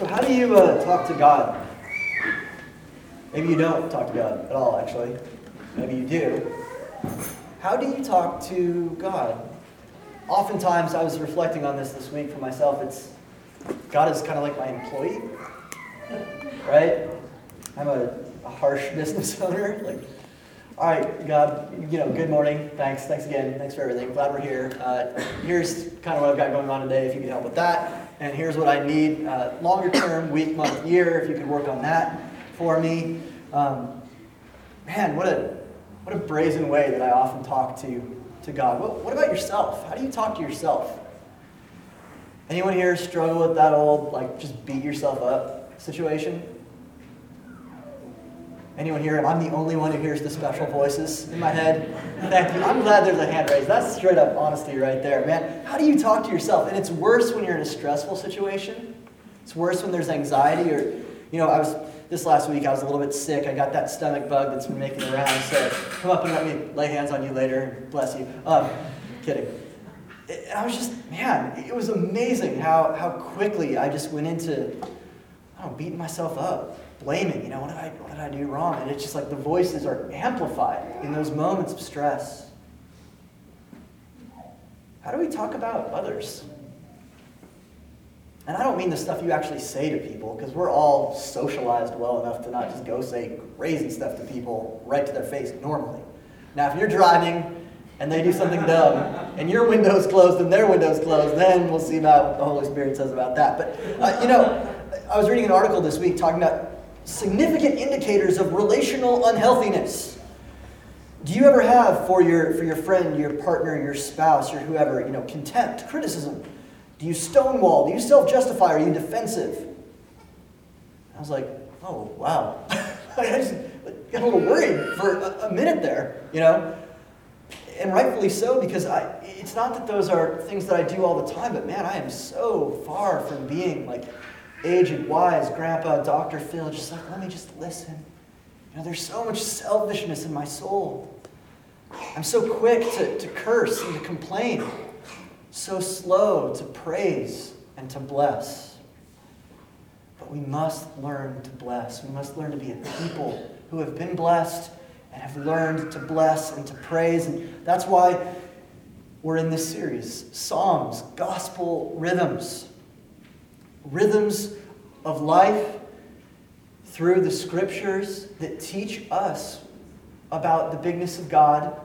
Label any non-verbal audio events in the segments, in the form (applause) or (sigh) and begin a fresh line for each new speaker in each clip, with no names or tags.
So, how do you uh, talk to God? Maybe you don't talk to God at all, actually. Maybe you do. How do you talk to God? Oftentimes, I was reflecting on this this week for myself. It's God is kind of like my employee, right? I'm a, a harsh (laughs) business owner. Like, all right, God, you know, good morning. Thanks. Thanks again. Thanks for everything. Glad we're here. Uh, here's kind of what I've got going on today, if you could help with that. And here's what I need uh, longer term, week, month, year, if you could work on that for me. Um, man, what a, what a brazen way that I often talk to, to God. What, what about yourself? How do you talk to yourself? Anyone here struggle with that old, like, just beat yourself up situation? Anyone here? I'm the only one who hears the special voices in my head. Thank you. I'm glad there's a hand raised. That's straight up honesty right there, man. How do you talk to yourself? And it's worse when you're in a stressful situation. It's worse when there's anxiety or, you know, I was this last week I was a little bit sick. I got that stomach bug that's been making the rounds. So come up and let me lay hands on you later. Bless you. Um, kidding. And I was just, man, it was amazing how, how quickly I just went into, I don't know, beating myself up blaming, you know, what did, I, what did I do wrong? And it's just like the voices are amplified in those moments of stress. How do we talk about others? And I don't mean the stuff you actually say to people, because we're all socialized well enough to not just go say crazy stuff to people right to their face normally. Now, if you're driving and they do something dumb, and your window's closed and their window's closed, then we'll see about what the Holy Spirit says about that. But, uh, you know, I was reading an article this week talking about significant indicators of relational unhealthiness. Do you ever have for your, for your friend, your partner, your spouse, your whoever, you know, contempt, criticism? Do you stonewall? Do you self justify? Are you defensive? I was like, oh, wow. (laughs) I just got a little worried for a, a minute there, you know? And rightfully so, because I, it's not that those are things that I do all the time, but man, I am so far from being like aged, wise grandpa, Dr. Phil, just like, let me just listen. You know, there's so much selfishness in my soul. I'm so quick to, to curse and to complain, so slow to praise and to bless. But we must learn to bless. We must learn to be a people who have been blessed and have learned to bless and to praise. And that's why we're in this series Psalms, Gospel Rhythms rhythms of life through the scriptures that teach us about the bigness of God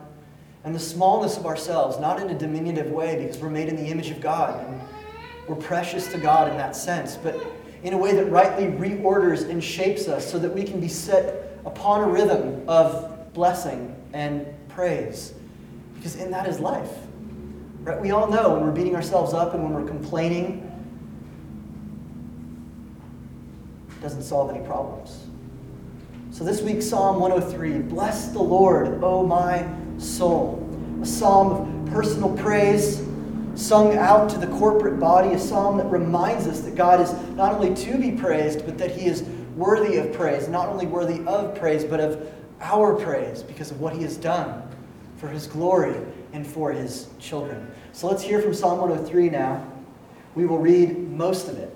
and the smallness of ourselves, not in a diminutive way because we're made in the image of God and we're precious to God in that sense, but in a way that rightly reorders and shapes us so that we can be set upon a rhythm of blessing and praise. Because in that is life. Right? We all know when we're beating ourselves up and when we're complaining doesn't solve any problems. So this week, Psalm 103 Bless the Lord, O my soul. A psalm of personal praise sung out to the corporate body, a psalm that reminds us that God is not only to be praised, but that He is worthy of praise. Not only worthy of praise, but of our praise because of what He has done for His glory and for His children. So let's hear from Psalm 103 now. We will read most of it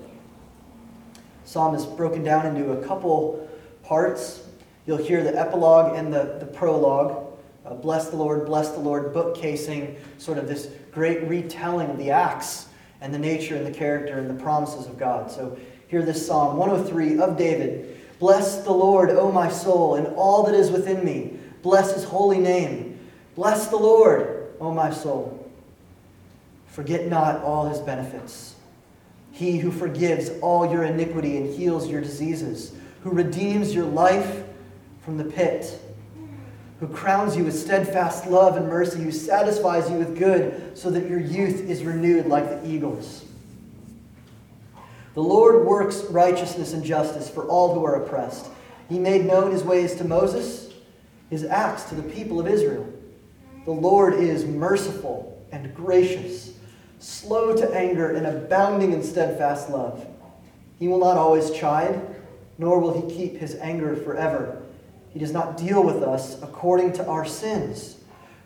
psalm is broken down into a couple parts. You'll hear the epilogue and the, the prologue. Uh, bless the Lord, bless the Lord, bookcasing sort of this great retelling of the acts and the nature and the character and the promises of God. So hear this Psalm 103 of David. Bless the Lord, O my soul, and all that is within me. Bless his holy name. Bless the Lord, O my soul. Forget not all his benefits he who forgives all your iniquity and heals your diseases, who redeems your life from the pit, who crowns you with steadfast love and mercy, who satisfies you with good so that your youth is renewed like the eagles. The Lord works righteousness and justice for all who are oppressed. He made known his ways to Moses, his acts to the people of Israel. The Lord is merciful and gracious slow to anger, and abounding in steadfast love. He will not always chide, nor will he keep his anger forever. He does not deal with us according to our sins,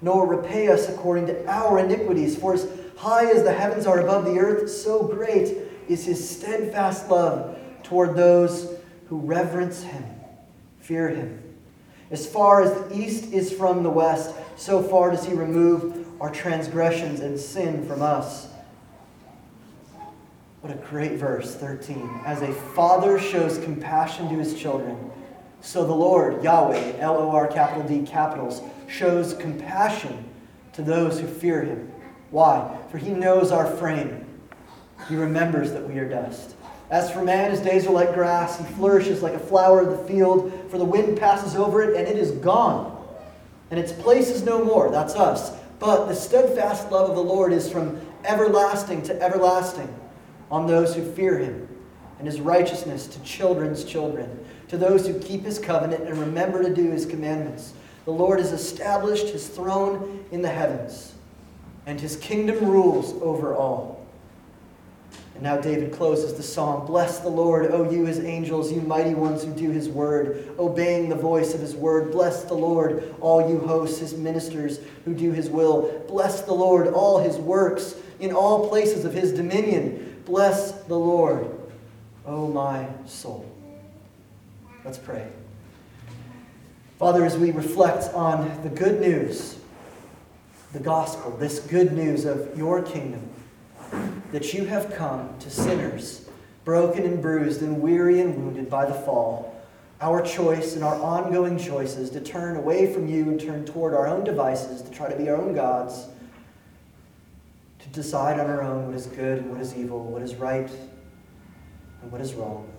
nor repay us according to our iniquities. For as high as the heavens are above the earth, so great is his steadfast love toward those who reverence him, fear him. As far as the east is from the west, so far does he remove our transgressions and sin from us. What a great verse, 13. As a father shows compassion to his children, so the Lord, Yahweh, L O R capital D capitals, shows compassion to those who fear him. Why? For he knows our frame. He remembers that we are dust. As for man, his days are like grass. He flourishes like a flower of the field, for the wind passes over it and it is gone. And its place is no more. That's us. But the steadfast love of the Lord is from everlasting to everlasting on those who fear him, and his righteousness to children's children, to those who keep his covenant and remember to do his commandments. The Lord has established his throne in the heavens, and his kingdom rules over all. And now David closes the psalm Bless the Lord, O you his angels, you mighty ones who do his word, obeying the voice of his word. Bless the Lord, all you hosts, his ministers who do his will. Bless the Lord, all his works in all places of his dominion. Bless the Lord, O my soul. Let's pray. Father, as we reflect on the good news, the gospel, this good news of your kingdom, that you have come to sinners, broken and bruised and weary and wounded by the fall. Our choice and our ongoing choices to turn away from you and turn toward our own devices, to try to be our own gods, to decide on our own what is good and what is evil, what is right and what is wrong.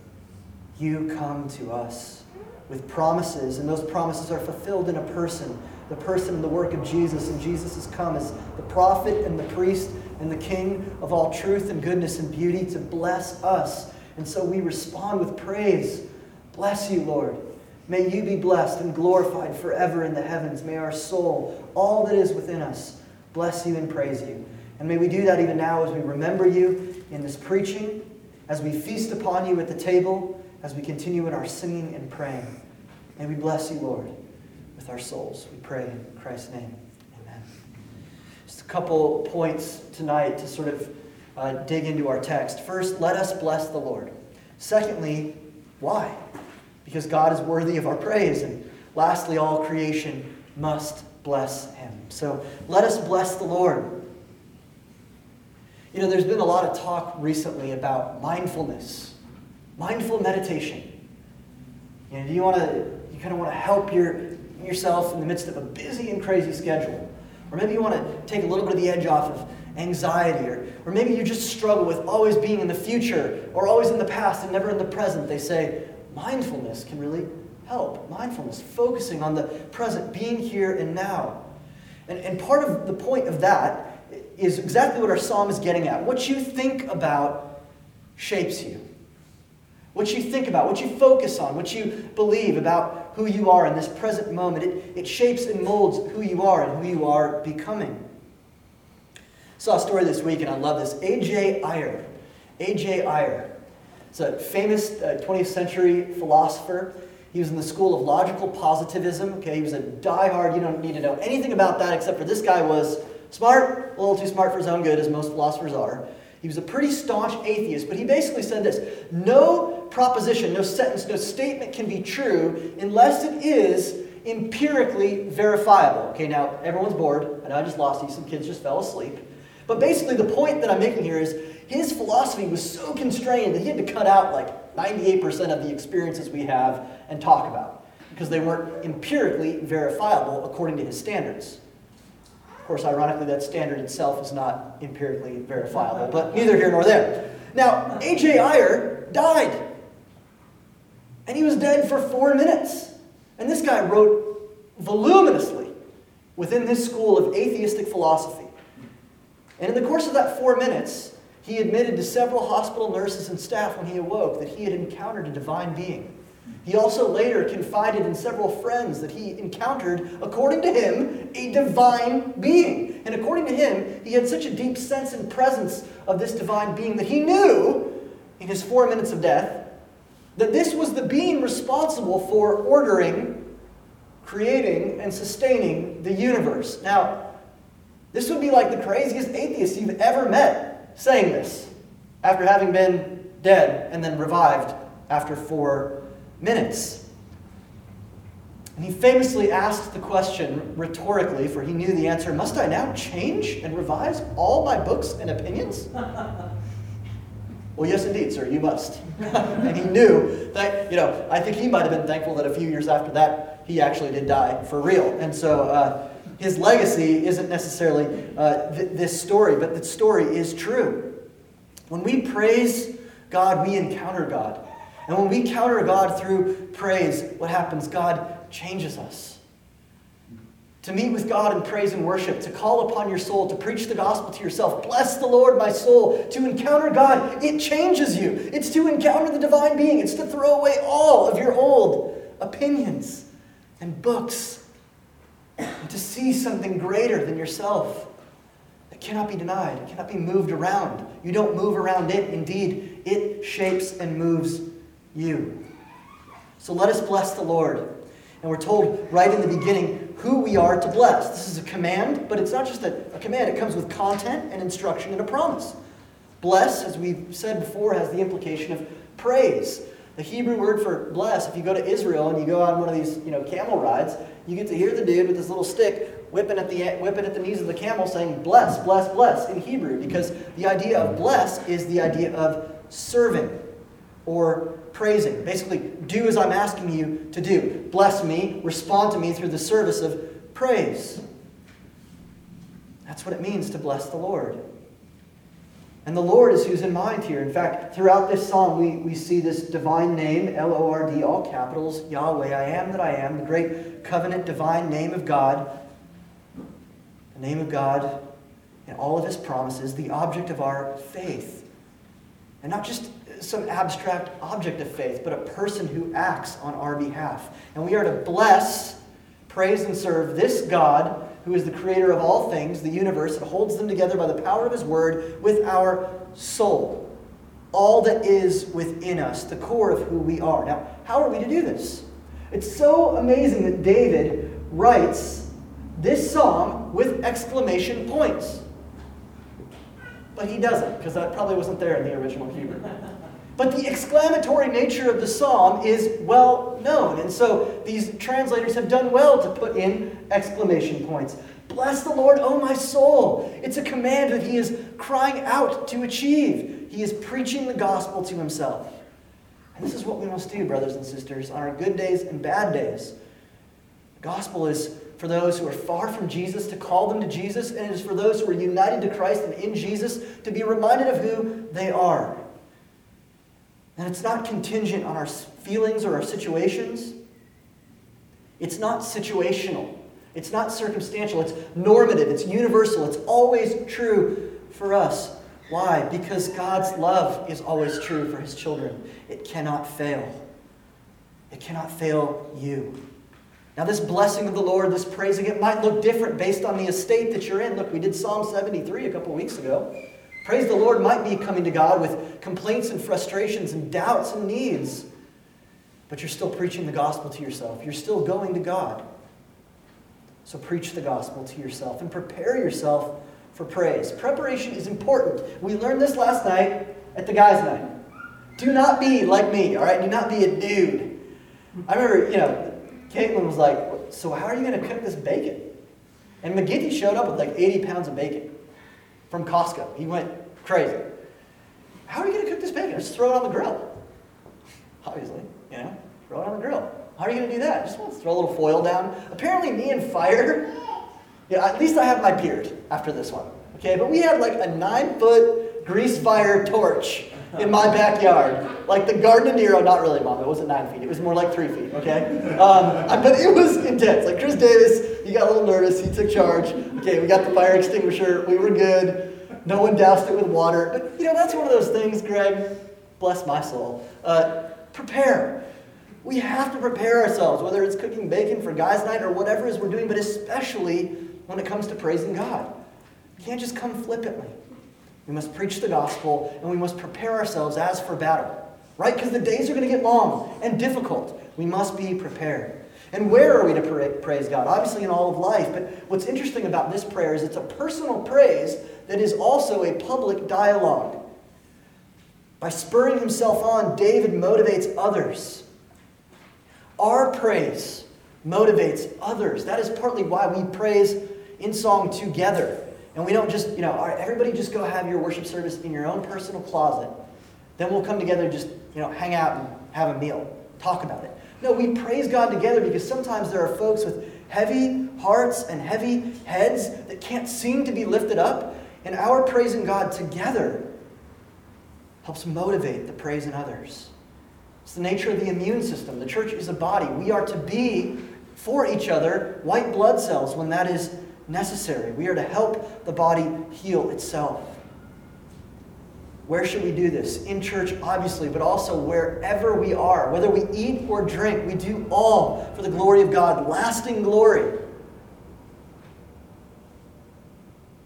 You come to us with promises, and those promises are fulfilled in a person, the person and the work of Jesus. And Jesus has come as the prophet and the priest and the King of all truth and goodness and beauty to bless us. And so we respond with praise. Bless you, Lord. May you be blessed and glorified forever in the heavens. May our soul, all that is within us, bless you and praise you. And may we do that even now as we remember you in this preaching, as we feast upon you at the table, as we continue in our singing and praying. May we bless you, Lord, with our souls. We pray in Christ's name couple points tonight to sort of uh, dig into our text. First, let us bless the Lord. Secondly, why? Because God is worthy of our praise. And lastly, all creation must bless him. So let us bless the Lord. You know, there's been a lot of talk recently about mindfulness, mindful meditation. You know, do you want to, you kind of want to help your, yourself in the midst of a busy and crazy schedule? Or maybe you want to take a little bit of the edge off of anxiety, or, or maybe you just struggle with always being in the future or always in the past and never in the present. They say mindfulness can really help. Mindfulness, focusing on the present, being here and now. And, and part of the point of that is exactly what our psalm is getting at. What you think about shapes you. What you think about, what you focus on, what you believe about who you are in this present moment. It, it shapes and molds who you are and who you are becoming. Saw a story this week, and I love this. A.J. Ayer. A.J. Ayer. It's a famous uh, 20th century philosopher. He was in the school of logical positivism. Okay, he was a die-hard. You don't need to know anything about that except for this guy was smart, a little too smart for his own good, as most philosophers are. He was a pretty staunch atheist, but he basically said this no proposition, no sentence, no statement can be true unless it is empirically verifiable. Okay, now everyone's bored. I know I just lost you. Some kids just fell asleep. But basically, the point that I'm making here is his philosophy was so constrained that he had to cut out like 98% of the experiences we have and talk about because they weren't empirically verifiable according to his standards. Of course, ironically, that standard itself is not empirically verifiable, but neither here nor there. Now, A.J. Ayer died. And he was dead for four minutes. And this guy wrote voluminously within this school of atheistic philosophy. And in the course of that four minutes, he admitted to several hospital nurses and staff when he awoke that he had encountered a divine being. He also later confided in several friends that he encountered, according to him, a divine being. And according to him, he had such a deep sense and presence of this divine being that he knew, in his four minutes of death, that this was the being responsible for ordering, creating, and sustaining the universe. Now, this would be like the craziest atheist you've ever met saying this after having been dead and then revived after four minutes. And he famously asked the question rhetorically, for he knew the answer Must I now change and revise all my books and opinions? (laughs) well, yes, indeed, sir, you must. (laughs) and he knew that, you know, I think he might have been thankful that a few years after that, he actually did die for real. And so uh, his legacy isn't necessarily uh, th- this story, but the story is true. When we praise God, we encounter God. And when we counter God through praise, what happens? God changes us. To meet with God in praise and worship, to call upon your soul, to preach the gospel to yourself. Bless the Lord, my soul. To encounter God, it changes you. It's to encounter the divine being, it's to throw away all of your old opinions and books and to see something greater than yourself that cannot be denied, it cannot be moved around. You don't move around it. Indeed, it shapes and moves you. So let us bless the Lord. And we're told right in the beginning who we are to bless. This is a command, but it's not just a, a command, it comes with content and instruction and a promise. Bless, as we've said before, has the implication of praise. The Hebrew word for bless, if you go to Israel and you go on one of these you know, camel rides, you get to hear the dude with this little stick whipping at the, whipping at the knees of the camel saying, bless, bless, bless in Hebrew, because the idea of bless is the idea of serving or praising. Basically, do as I'm asking you to do. Bless me, respond to me through the service of praise. That's what it means to bless the Lord. And the Lord is who's in mind here. In fact, throughout this psalm, we, we see this divine name, L O R D, all capitals, Yahweh, I am that I am, the great covenant divine name of God. The name of God and all of his promises, the object of our faith. And not just some abstract object of faith, but a person who acts on our behalf. And we are to bless, praise, and serve this God who is the creator of all things, the universe, and holds them together by the power of his word with our soul. All that is within us, the core of who we are. Now, how are we to do this? It's so amazing that David writes this psalm with exclamation points. But he doesn't, because that probably wasn't there in the original Hebrew. But the exclamatory nature of the psalm is well known. And so these translators have done well to put in exclamation points. Bless the Lord, O my soul. It's a command that he is crying out to achieve. He is preaching the gospel to himself. And this is what we must do, brothers and sisters, on our good days and bad days. The gospel is for those who are far from Jesus to call them to Jesus, and it is for those who are united to Christ and in Jesus to be reminded of who they are. And it's not contingent on our feelings or our situations. It's not situational. It's not circumstantial. It's normative. It's universal. It's always true for us. Why? Because God's love is always true for his children. It cannot fail. It cannot fail you. Now, this blessing of the Lord, this praising, it might look different based on the estate that you're in. Look, we did Psalm 73 a couple weeks ago. Praise the Lord might be coming to God with complaints and frustrations and doubts and needs, but you're still preaching the gospel to yourself. You're still going to God. So preach the gospel to yourself and prepare yourself for praise. Preparation is important. We learned this last night at the guys' night. Do not be like me, all right? Do not be a dude. I remember, you know, Caitlin was like, So, how are you going to cook this bacon? And McGinty showed up with like 80 pounds of bacon from Costco. He went crazy. How are you going to cook this bacon? Just throw it on the grill. Obviously, you know, throw it on the grill. How are you going to do that? Just want to throw a little foil down. Apparently, me and fire, yeah, at least I have my beard after this one. Okay, but we had like a nine foot grease fire torch in my backyard. Like the Garden of Nero, not really, Mom, it wasn't nine feet, it was more like three feet, okay? Um, but it was intense. Like Chris Davis, he got a little nervous, he took charge. Okay, we got the fire extinguisher, we were good. No one doused it with water. But, you know, that's one of those things, Greg, bless my soul. Uh, prepare. We have to prepare ourselves, whether it's cooking bacon for guys' night or whatever it is we're doing, but especially when it comes to praising God. You can't just come flippantly. We must preach the gospel and we must prepare ourselves as for battle. Right? Because the days are going to get long and difficult. We must be prepared. And where are we to praise God? Obviously, in all of life. But what's interesting about this prayer is it's a personal praise that is also a public dialogue. By spurring himself on, David motivates others. Our praise motivates others. That is partly why we praise in song together. And we don't just, you know, all right, everybody just go have your worship service in your own personal closet. Then we'll come together and just, you know, hang out and have a meal, talk about it. No, we praise God together because sometimes there are folks with heavy hearts and heavy heads that can't seem to be lifted up. And our praising God together helps motivate the praise in others. It's the nature of the immune system. The church is a body. We are to be for each other white blood cells when that is necessary. We are to help the body heal itself. Where should we do this? In church, obviously, but also wherever we are. Whether we eat or drink, we do all for the glory of God, lasting glory.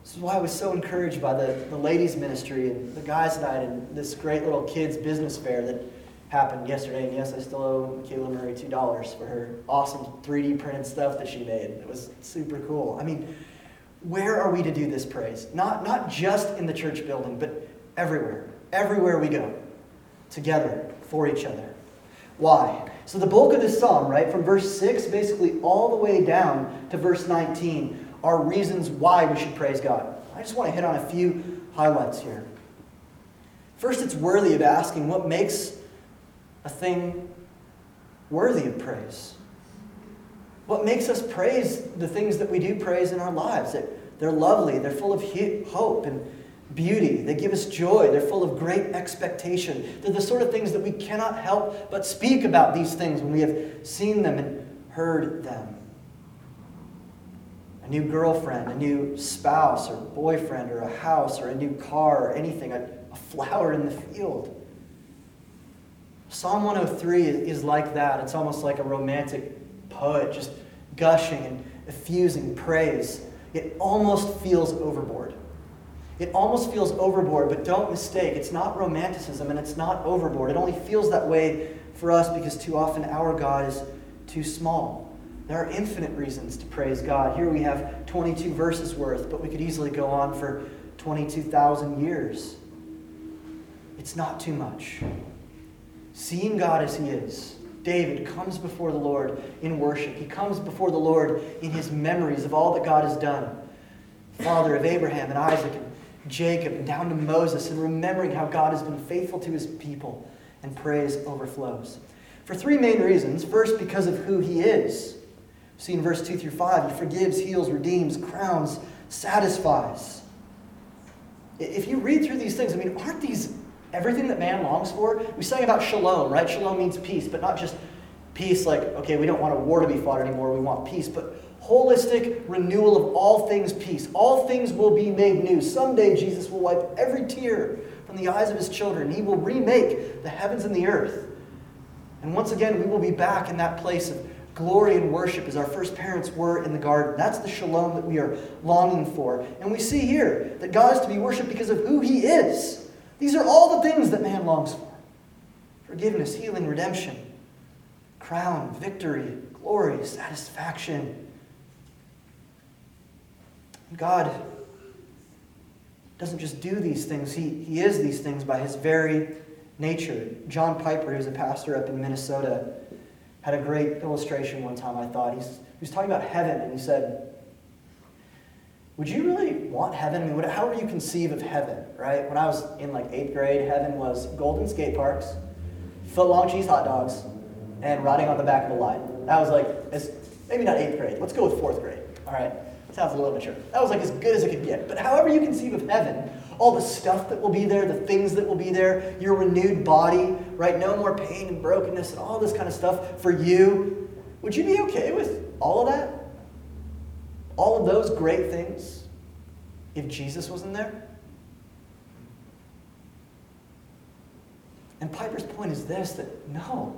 This is why I was so encouraged by the, the ladies' ministry and the guys' night and this great little kids' business fair that happened yesterday. And yes, I still owe Kayla Murray $2 for her awesome 3D printed stuff that she made. It was super cool. I mean, where are we to do this praise? Not, not just in the church building, but everywhere. Everywhere we go. Together, for each other. Why? So the bulk of this psalm, right, from verse 6 basically all the way down to verse 19, are reasons why we should praise God. I just want to hit on a few highlights here. First, it's worthy of asking what makes a thing worthy of praise? What makes us praise the things that we do praise in our lives? That they're lovely, they're full of hope and beauty, they give us joy, they're full of great expectation. They're the sort of things that we cannot help but speak about these things when we have seen them and heard them. A new girlfriend, a new spouse or boyfriend, or a house, or a new car, or anything, a, a flower in the field. Psalm 103 is like that. It's almost like a romantic poet just gushing and effusing praise. It almost feels overboard. It almost feels overboard, but don't mistake, it's not romanticism and it's not overboard. It only feels that way for us because too often our God is too small. There are infinite reasons to praise God. Here we have 22 verses worth, but we could easily go on for 22,000 years. It's not too much. Seeing God as He is, David comes before the Lord in worship. He comes before the Lord in his memories of all that God has done. Father of Abraham and Isaac and Jacob and down to Moses, and remembering how God has been faithful to his people, and praise overflows. For three main reasons. First, because of who he is. See in verse 2 through 5, he forgives, heals, redeems, crowns, satisfies. If you read through these things, I mean, aren't these everything that man longs for. We sang about shalom, right? Shalom means peace, but not just peace like, okay, we don't want a war to be fought anymore, we want peace, but holistic renewal of all things peace. All things will be made new. Someday Jesus will wipe every tear from the eyes of his children. He will remake the heavens and the earth. And once again, we will be back in that place of glory and worship as our first parents were in the garden. That's the shalom that we are longing for. And we see here that God is to be worshiped because of who he is. These are all the things that man longs for forgiveness, healing, redemption, crown, victory, glory, satisfaction. God doesn't just do these things, he, he is these things by his very nature. John Piper, who's a pastor up in Minnesota, had a great illustration one time, I thought. He's, he was talking about heaven, and he said, would you really want heaven? I mean, how would you conceive of heaven, right? When I was in like eighth grade, heaven was golden skate parks, foot long cheese hot dogs, and riding on the back of a lion. That was like, as, maybe not eighth grade. Let's go with fourth grade, all right? Sounds a little mature. That was like as good as it could get. But however you conceive of heaven, all the stuff that will be there, the things that will be there, your renewed body, right? No more pain and brokenness and all this kind of stuff for you. Would you be okay with all of that? All of those great things if Jesus wasn't there? And Piper's point is this that no,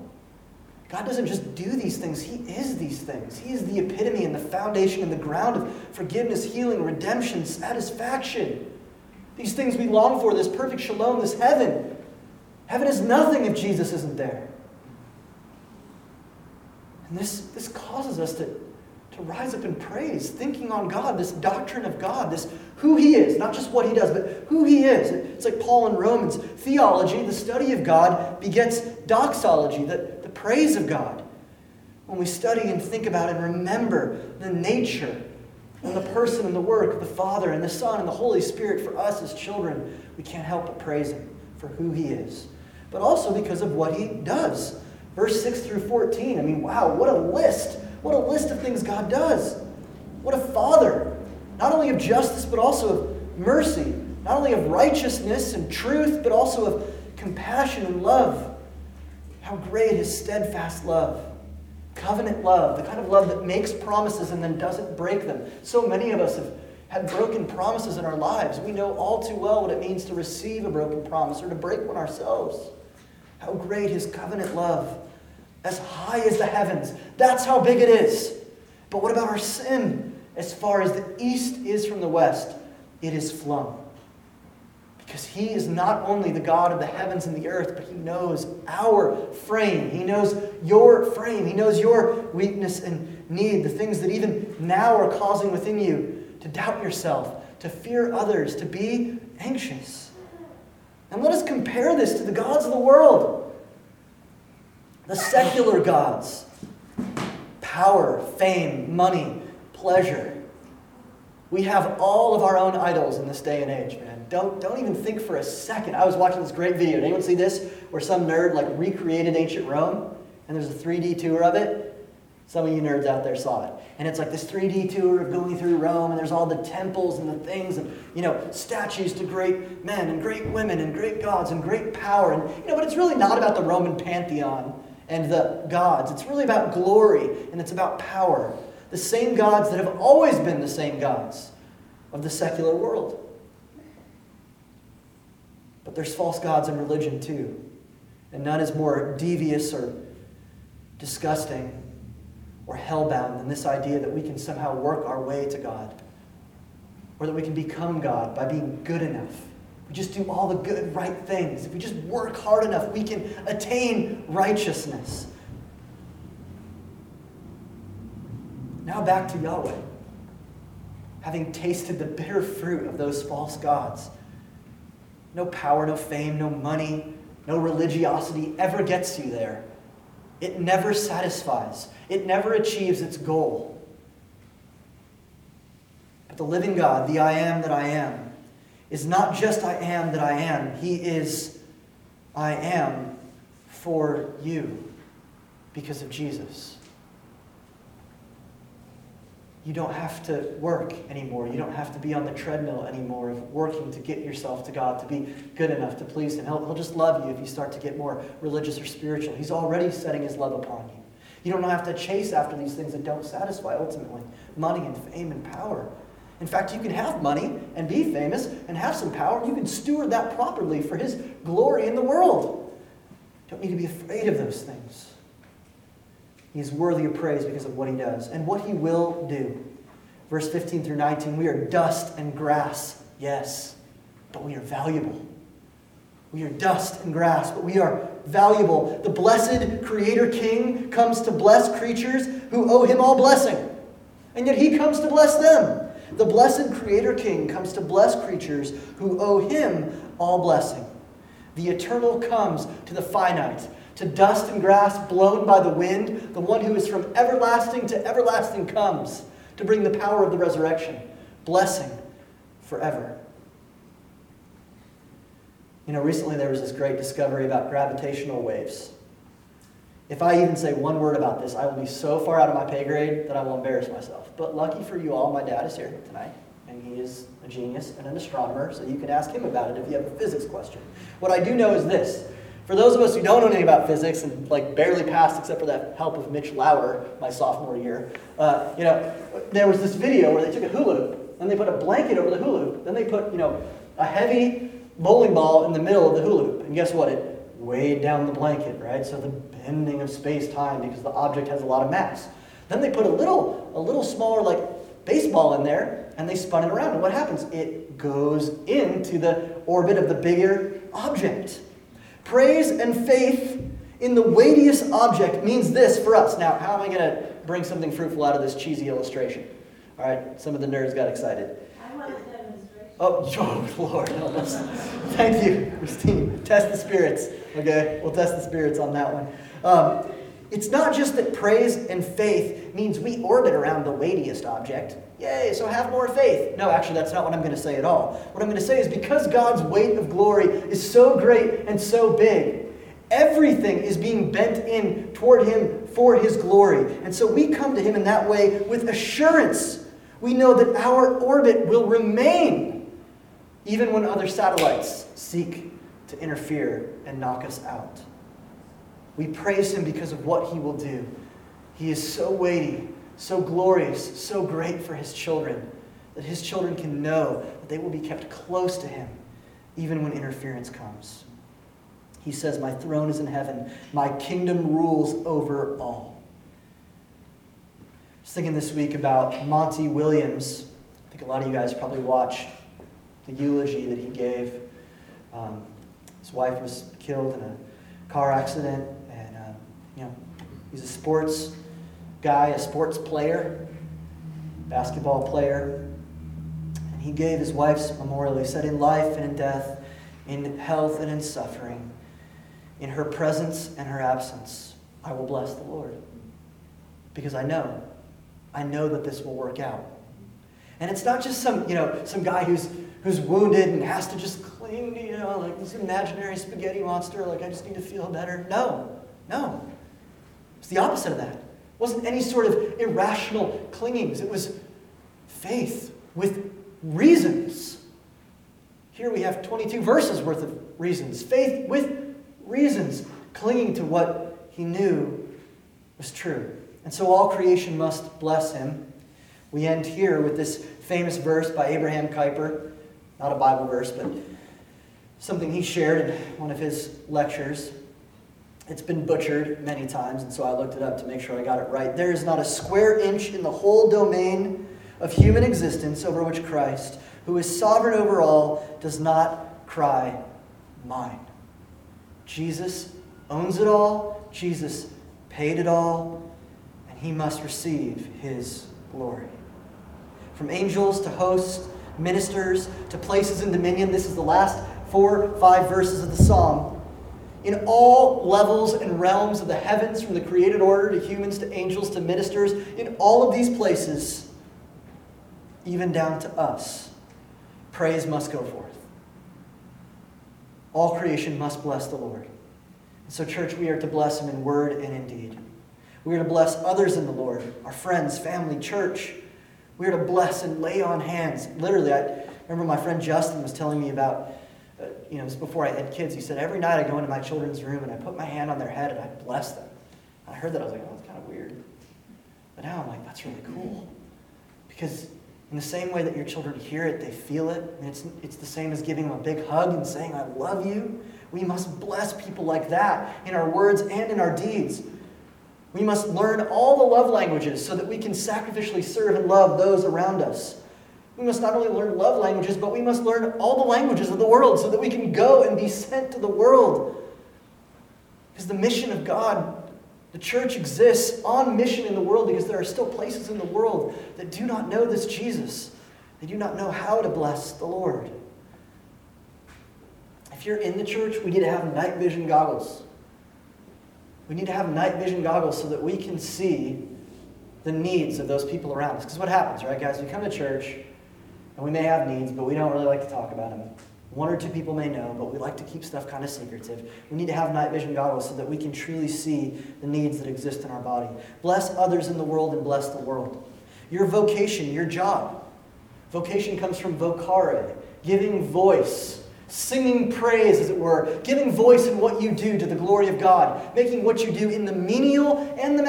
God doesn't just do these things, He is these things. He is the epitome and the foundation and the ground of forgiveness, healing, redemption, satisfaction. These things we long for, this perfect shalom, this heaven. Heaven is nothing if Jesus isn't there. And this, this causes us to to rise up in praise, thinking on God, this doctrine of God, this who He is, not just what He does, but who He is. It's like Paul in Romans. Theology, the study of God, begets doxology, the, the praise of God. When we study and think about and remember the nature and the person and the work of the Father and the Son and the Holy Spirit for us as children, we can't help but praise Him for who He is, but also because of what He does. Verse 6 through 14, I mean, wow, what a list what a list of things God does. What a father, not only of justice, but also of mercy, not only of righteousness and truth, but also of compassion and love. How great his steadfast love, covenant love, the kind of love that makes promises and then doesn't break them. So many of us have had broken promises in our lives. We know all too well what it means to receive a broken promise or to break one ourselves. How great his covenant love as high as the heavens. That's how big it is. But what about our sin? As far as the east is from the west, it is flung. Because he is not only the God of the heavens and the earth, but he knows our frame. He knows your frame. He knows your weakness and need, the things that even now are causing within you to doubt yourself, to fear others, to be anxious. And let us compare this to the gods of the world the secular gods power, fame, money, pleasure. We have all of our own idols in this day and age, man. Don't, don't even think for a second. I was watching this great video. Did anyone see this? Where some nerd like recreated ancient Rome, and there's a 3D tour of it. Some of you nerds out there saw it. And it's like this 3D tour of going through Rome, and there's all the temples and the things, and, you know, statues to great men and great women and great gods and great power. And, you know, but it's really not about the Roman pantheon and the gods. It's really about glory and it's about power. The same gods that have always been the same gods of the secular world. But there's false gods in religion too. And none is more devious or disgusting or hellbound than this idea that we can somehow work our way to God or that we can become God by being good enough we just do all the good, right things, if we just work hard enough, we can attain righteousness. Now back to Yahweh. Having tasted the bitter fruit of those false gods, no power, no fame, no money, no religiosity ever gets you there. It never satisfies, it never achieves its goal. But the living God, the I am that I am, is not just I am that I am, He is I am for you because of Jesus. You don't have to work anymore. You don't have to be on the treadmill anymore of working to get yourself to God, to be good enough to please Him. He'll, he'll just love you if you start to get more religious or spiritual. He's already setting His love upon you. You don't have to chase after these things that don't satisfy ultimately money and fame and power. In fact, you can have money and be famous and have some power. You can steward that properly for His glory in the world. You don't need to be afraid of those things. He is worthy of praise because of what He does and what He will do. Verse 15 through 19 we are dust and grass, yes, but we are valuable. We are dust and grass, but we are valuable. The blessed Creator King comes to bless creatures who owe Him all blessing, and yet He comes to bless them. The blessed Creator King comes to bless creatures who owe him all blessing. The eternal comes to the finite, to dust and grass blown by the wind. The one who is from everlasting to everlasting comes to bring the power of the resurrection, blessing forever. You know, recently there was this great discovery about gravitational waves. If I even say one word about this, I will be so far out of my pay grade that I will embarrass myself. But lucky for you all, my dad is here tonight, and he is a genius and an astronomer, so you can ask him about it if you have a physics question. What I do know is this. For those of us who don't know anything about physics and like barely passed except for the help of Mitch Lauer my sophomore year, uh, you know, there was this video where they took a hula hoop and they put a blanket over the hula hoop. Then they put, you know, a heavy bowling ball in the middle of the hula hoop. And guess what? It weighed down the blanket, right? So the bending of space-time because the object has a lot of mass. Then they put a little, a little smaller like baseball in there and they spun it around. And what happens? It goes into the orbit of the bigger object. Praise and faith in the weightiest object means this for us. Now, how am I going to bring something fruitful out of this cheesy illustration. All right, some of the nerds got excited.
I want a demonstration.
Oh, (laughs) oh Lord, help us. Thank you, Christine. Test the spirits. Okay, we'll test the spirits on that one. Um, it's not just that praise and faith means we orbit around the weightiest object. Yay, so have more faith. No, actually, that's not what I'm going to say at all. What I'm going to say is because God's weight of glory is so great and so big, everything is being bent in toward Him for His glory. And so we come to Him in that way with assurance. We know that our orbit will remain even when other satellites seek to interfere and knock us out. We praise him because of what he will do. He is so weighty, so glorious, so great for his children that his children can know that they will be kept close to him even when interference comes. He says, My throne is in heaven, my kingdom rules over all. I was thinking this week about Monty Williams. I think a lot of you guys probably watched the eulogy that he gave. Um, his wife was killed in a car accident you know, he's a sports guy, a sports player, basketball player. And he gave his wife's memorial. He said, In life and in death, in health and in suffering, in her presence and her absence, I will bless the Lord. Because I know, I know that this will work out. And it's not just some, you know, some guy who's who's wounded and has to just cling to, you know, like this imaginary spaghetti monster, like I just need to feel better. No, no. The opposite of that. It wasn't any sort of irrational clingings. It was faith with reasons. Here we have 22 verses worth of reasons. Faith with reasons, clinging to what he knew was true. And so all creation must bless him. We end here with this famous verse by Abraham Kuyper. Not a Bible verse, but something he shared in one of his lectures. It's been butchered many times, and so I looked it up to make sure I got it right. There is not a square inch in the whole domain of human existence over which Christ, who is sovereign over all, does not cry, Mine. Jesus owns it all, Jesus paid it all, and he must receive his glory. From angels to hosts, ministers to places in dominion, this is the last four, five verses of the psalm in all levels and realms of the heavens, from the created order to humans to angels to ministers, in all of these places, even down to us, praise must go forth. All creation must bless the Lord. And so, church, we are to bless Him in word and in deed. We are to bless others in the Lord, our friends, family, church. We are to bless and lay on hands. Literally, I remember my friend Justin was telling me about uh, you know, before I had kids, he said, every night I go into my children's room and I put my hand on their head and I bless them. And I heard that, I was like, oh, that's kind of weird. But now I'm like, that's really cool. Because in the same way that your children hear it, they feel it, and it's, it's the same as giving them a big hug and saying, I love you. We must bless people like that in our words and in our deeds. We must learn all the love languages so that we can sacrificially serve and love those around us. We must not only learn love languages, but we must learn all the languages of the world so that we can go and be sent to the world. Because the mission of God, the church exists on mission in the world because there are still places in the world that do not know this Jesus. They do not know how to bless the Lord. If you're in the church, we need to have night vision goggles. We need to have night vision goggles so that we can see the needs of those people around us. Because what happens, right, guys? We come to church and we may have needs, but we don't really like to talk about them. One or two people may know, but we like to keep stuff kind of secretive. We need to have night vision goggles so that we can truly see the needs that exist in our body. Bless others in the world and bless the world. Your vocation, your job. Vocation comes from vocare, giving voice, singing praise, as it were, giving voice in what you do to the glory of God, making what you do in the menial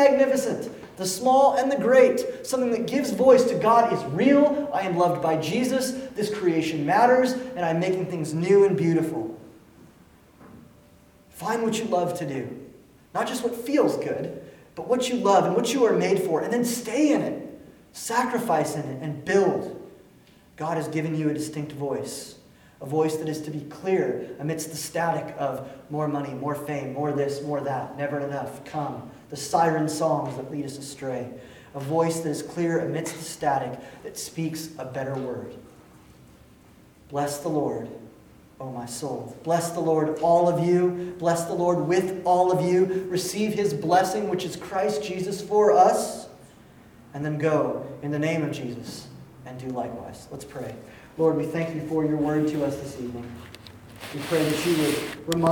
magnificent the small and the great, something that gives voice to God is real. I am loved by Jesus. This creation matters, and I'm making things new and beautiful. Find what you love to do. Not just what feels good, but what you love and what you are made for, and then stay in it. Sacrifice in it and build. God has given you a distinct voice, A voice that is to be clear amidst the static of more money, more fame, more this, more that, never enough, come. The siren songs that lead us astray. A voice that is clear amidst the static that speaks a better word. Bless the Lord, O my soul. Bless the Lord, all of you. Bless the Lord with all of you. Receive his blessing, which is Christ Jesus for us. And then go in the name of Jesus and do likewise. Let's pray. Lord, we thank you for your word to us this evening. We pray that you would remind